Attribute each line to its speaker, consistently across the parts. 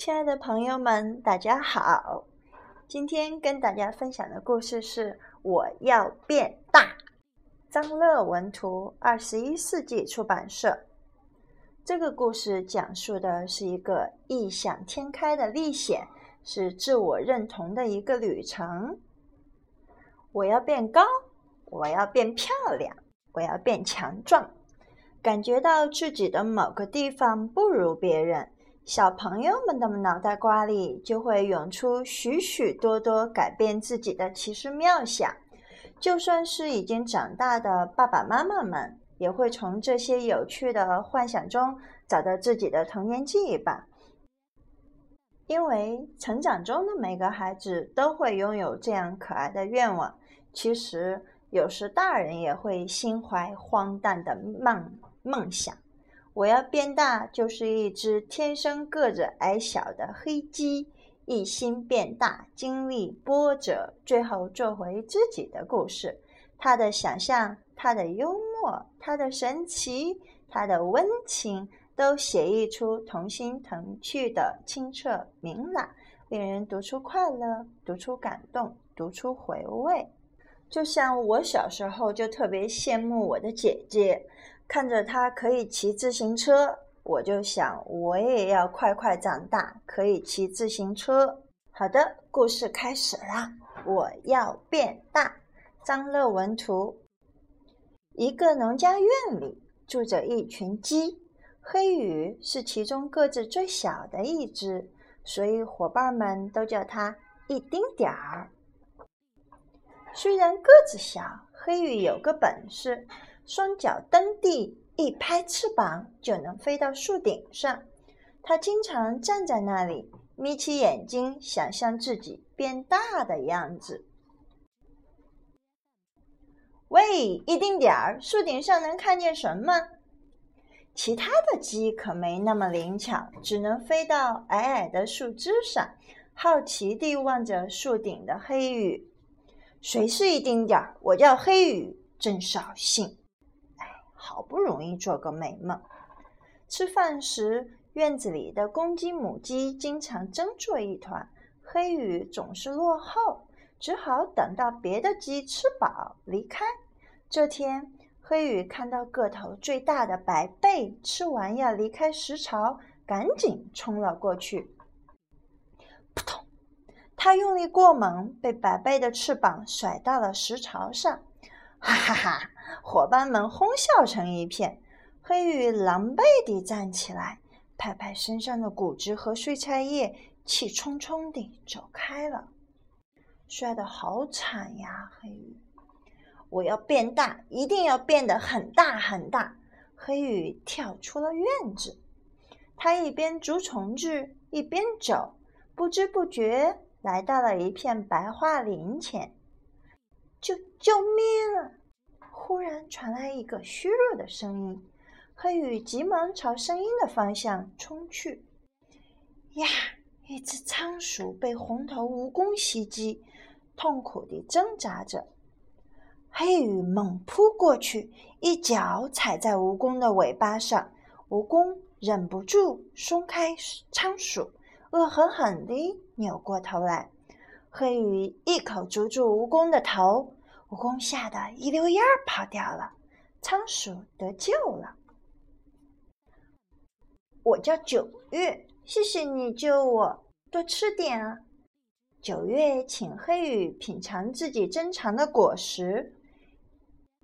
Speaker 1: 亲爱的朋友们，大家好！今天跟大家分享的故事是《我要变大》，张乐文图，二十一世纪出版社。这个故事讲述的是一个异想天开的历险，是自我认同的一个旅程。我要变高，我要变漂亮，我要变强壮，感觉到自己的某个地方不如别人。小朋友们的脑袋瓜里就会涌出许许多多改变自己的奇思妙想，就算是已经长大的爸爸妈妈们，也会从这些有趣的幻想中找到自己的童年记忆吧。因为成长中的每个孩子都会拥有这样可爱的愿望。其实，有时大人也会心怀荒诞的梦梦想。我要变大，就是一只天生个子矮小的黑鸡，一心变大，经历波折，最后做回自己的故事。他的想象，他的幽默，他的神奇，他的温情，都写意出童心童趣的清澈明朗，令人读出快乐，读出感动，读出回味。就像我小时候就特别羡慕我的姐姐。看着他可以骑自行车，我就想我也要快快长大，可以骑自行车。好的，故事开始啦！我要变大。张乐文图。一个农家院里住着一群鸡，黑羽是其中个子最小的一只，所以伙伴们都叫它一丁点儿。虽然个子小，黑羽有个本事。双脚蹬地，一拍翅膀就能飞到树顶上。它经常站在那里，眯起眼睛，想象自己变大的样子。喂，一丁点儿，树顶上能看见什么？其他的鸡可没那么灵巧，只能飞到矮矮的树枝上，好奇地望着树顶的黑羽。谁是一丁点儿？我叫黑羽，真扫兴。好不容易做个美梦。吃饭时，院子里的公鸡、母鸡经常争做一团，黑羽总是落后，只好等到别的鸡吃饱离开。这天，黑羽看到个头最大的白背吃完要离开食槽，赶紧冲了过去。扑通！他用力过猛，被白背的翅膀甩到了食槽上。哈哈哈！伙伴们哄笑成一片。黑羽狼狈地站起来，拍拍身上的骨枝和碎菜叶，气冲冲地走开了。摔得好惨呀，黑羽！我要变大，一定要变得很大很大。黑羽跳出了院子，他一边逐虫子，一边走，不知不觉来到了一片白桦林前。救救命啊！忽然传来一个虚弱的声音，黑羽急忙朝声音的方向冲去。呀！一只仓鼠被红头蜈蚣袭击，痛苦地挣扎着。黑羽猛扑过去，一脚踩在蜈蚣的尾巴上，蜈蚣忍不住松开仓鼠，恶狠狠地扭过头来。黑羽一口捉住蜈蚣的头，蜈蚣吓得一溜烟儿跑掉了，仓鼠得救了。我叫九月，谢谢你救我，多吃点啊！九月请黑羽品尝自己珍藏的果实。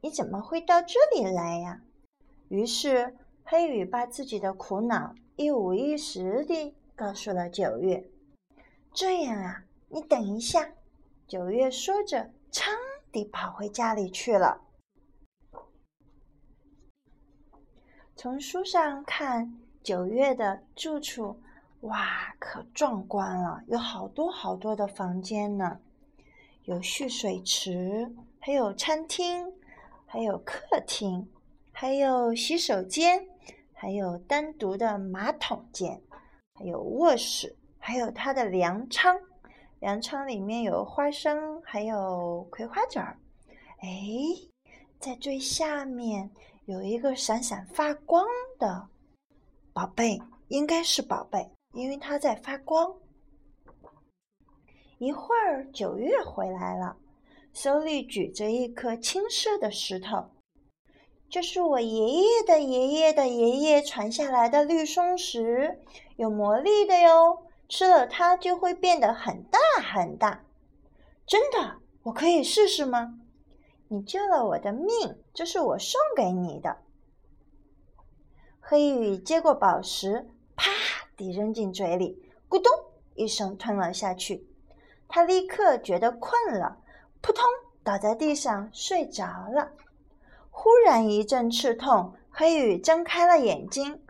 Speaker 1: 你怎么会到这里来呀？于是黑羽把自己的苦恼一五一十地告诉了九月。这样啊。你等一下，九月说着，噌地跑回家里去了。从书上看，九月的住处，哇，可壮观了，有好多好多的房间呢，有蓄水池，还有餐厅，还有客厅，还有洗手间，还有单独的马桶间，还有卧室，还有他的粮仓。粮仓里面有花生，还有葵花籽儿。哎，在最下面有一个闪闪发光的宝贝，应该是宝贝。因为它在发光。一会儿，九月回来了，手里举着一颗青色的石头，这是我爷爷的爷爷的爷爷传下来的绿松石，有魔力的哟，吃了它就会变得很大很大。真的，我可以试试吗？你救了我的命，这是我送给你的。黑羽接过宝石，啪地扔进嘴里，咕咚一声吞了下去。他立刻觉得困了，扑通倒在地上睡着了。忽然一阵刺痛，黑羽睁开了眼睛，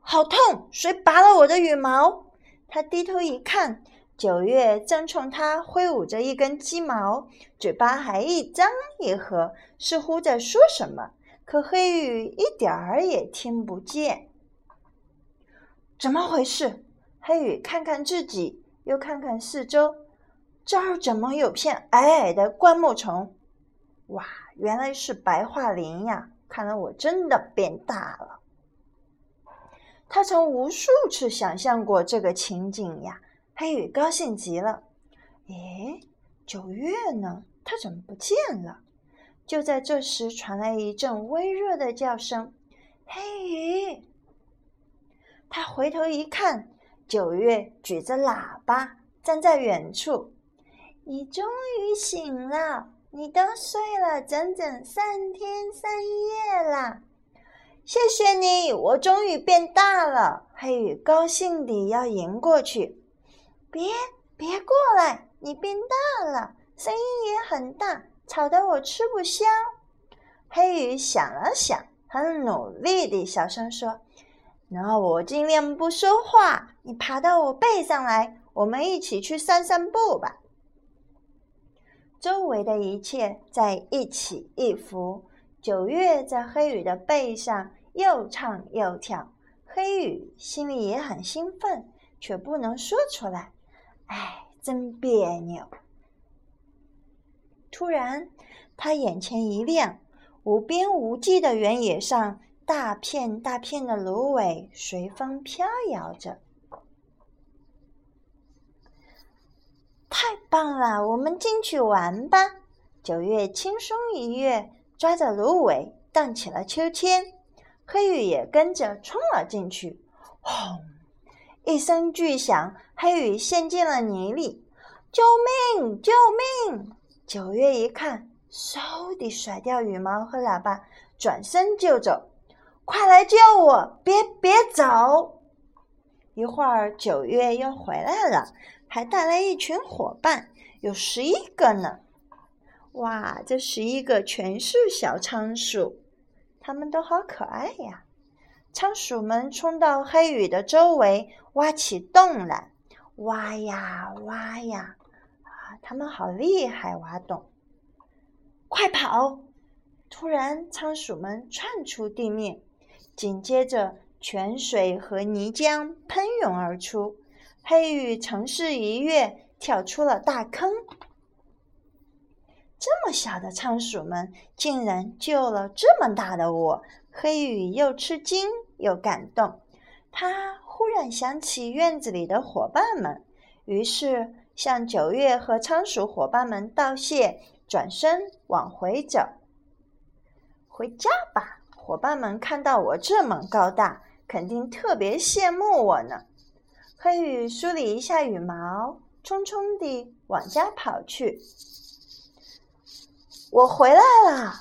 Speaker 1: 好痛！谁拔了我的羽毛？他低头一看，九月正冲他挥舞着一根鸡毛，嘴巴还一张一合，似乎在说什么。可黑羽一点儿也听不见，怎么回事？黑羽看看自己，又看看四周，这儿怎么有片矮矮的灌木丛？哇，原来是白桦林呀！看来我真的变大了。他曾无数次想象过这个情景呀。黑羽高兴极了。诶，九月呢？他怎么不见了？就在这时，传来一阵微弱的叫声：“黑羽！”他回头一看，九月举着喇叭站在远处。“你终于醒了！你都睡了整整三天三夜了。”谢谢你，我终于变大了。黑羽高兴地要迎过去。“别别过来！你变大了，声音也很大。”吵得我吃不消。黑羽想了想，很努力地小声说：“那我尽量不说话。你爬到我背上来，我们一起去散散步吧。”周围的一切在一起一伏。九月在黑羽的背上又唱又跳，黑羽心里也很兴奋，却不能说出来。哎，真别扭。突然，他眼前一亮，无边无际的原野上，大片大片的芦苇随风飘摇着。太棒了，我们进去玩吧！九月轻松一跃，抓着芦苇荡起了秋千。黑羽也跟着冲了进去。轰！一声巨响，黑羽陷进了泥里。救命！救命！九月一看，嗖地甩掉羽毛和喇叭，转身就走。快来救我！别别走！一会儿，九月又回来了，还带来一群伙伴，有十一个呢。哇，这十一个全是小仓鼠，它们都好可爱呀！仓鼠们冲到黑羽的周围，挖起洞来，挖呀挖呀。他们好厉害，挖洞！快跑！突然，仓鼠们窜出地面，紧接着，泉水和泥浆喷涌而出。黑羽乘势一跃，跳出了大坑。这么小的仓鼠们，竟然救了这么大的我！黑羽又吃惊又感动。他忽然想起院子里的伙伴们，于是。向九月和仓鼠伙伴们道谢，转身往回走。回家吧，伙伴们看到我这么高大，肯定特别羡慕我呢。黑羽梳理一下羽毛，匆匆地往家跑去。我回来了！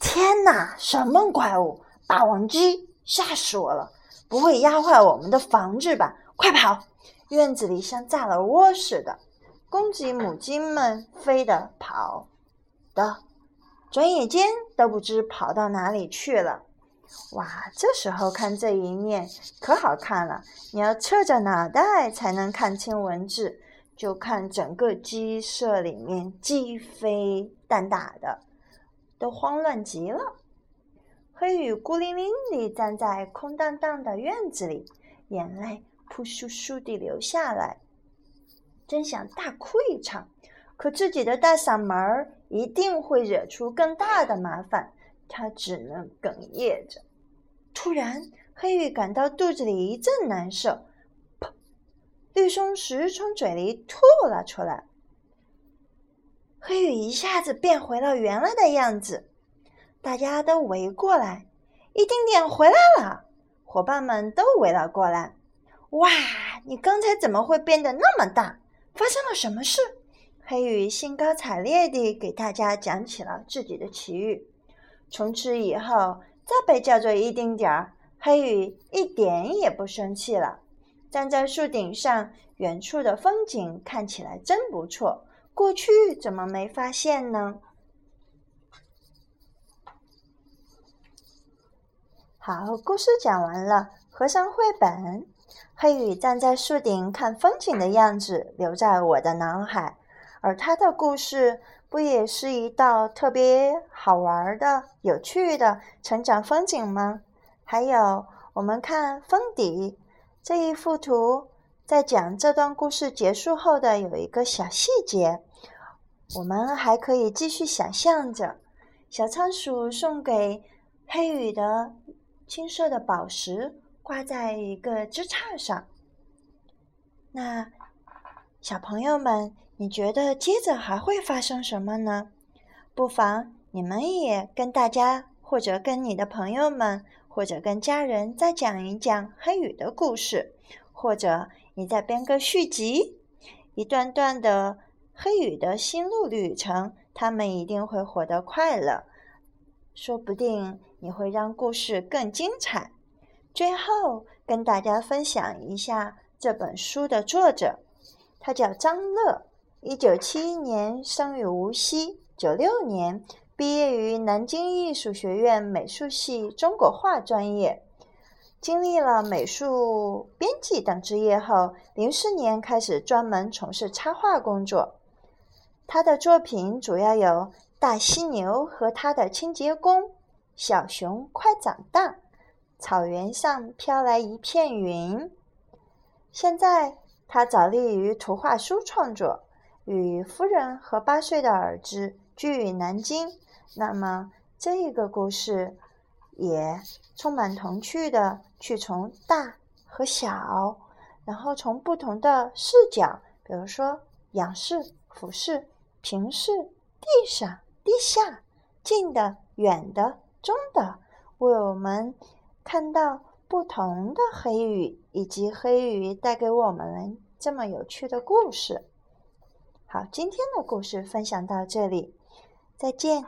Speaker 1: 天哪，什么怪物？霸王鸡！吓死我了！不会压坏我们的房子吧？快跑！院子里像炸了窝似的。公鸡、母鸡们飞的、跑的，转眼间都不知跑到哪里去了。哇，这时候看这一面可好看了！你要侧着脑袋才能看清文字，就看整个鸡舍里面鸡飞蛋打的，都慌乱极了。黑羽孤零零地站在空荡荡的院子里，眼泪扑簌簌地流下来。真想大哭一场，可自己的大嗓门儿一定会惹出更大的麻烦，他只能哽咽着。突然，黑羽感到肚子里一阵难受，绿松石从嘴里吐了出来。黑羽一下子变回了原来的样子，大家都围过来。一丁点回来了，伙伴们都围了过来。哇，你刚才怎么会变得那么大？发生了什么事？黑羽兴高采烈地给大家讲起了自己的奇遇。从此以后，再被叫做一丁点儿，黑羽一点也不生气了。站在树顶上，远处的风景看起来真不错。过去怎么没发现呢？好，故事讲完了。合上绘本，黑羽站在树顶看风景的样子留在我的脑海。而他的故事不也是一道特别好玩的、有趣的成长风景吗？还有，我们看封底这一幅图。在讲这段故事结束后的有一个小细节，我们还可以继续想象着小仓鼠送给黑羽的青色的宝石挂在一个枝杈上。那小朋友们，你觉得接着还会发生什么呢？不妨你们也跟大家，或者跟你的朋友们，或者跟家人再讲一讲黑羽的故事，或者。你再编个续集，一段段的黑羽的心路旅程，他们一定会活得快乐。说不定你会让故事更精彩。最后跟大家分享一下这本书的作者，他叫张乐，一九七一年生于无锡，九六年毕业于南京艺术学院美术系中国画专业。经历了美术编辑等职业后，零四年开始专门从事插画工作。他的作品主要有《大犀牛和他的清洁工》《小熊快长大》《草原上飘来一片云》。现在他着力于图画书创作，与夫人和八岁的儿子居于南京。那么这个故事也。充满童趣的去从大和小，然后从不同的视角，比如说仰视、俯视、平视、地上、地下、近的、远的、中的，为我们看到不同的黑鱼以及黑鱼带给我们这么有趣的故事。好，今天的故事分享到这里，再见。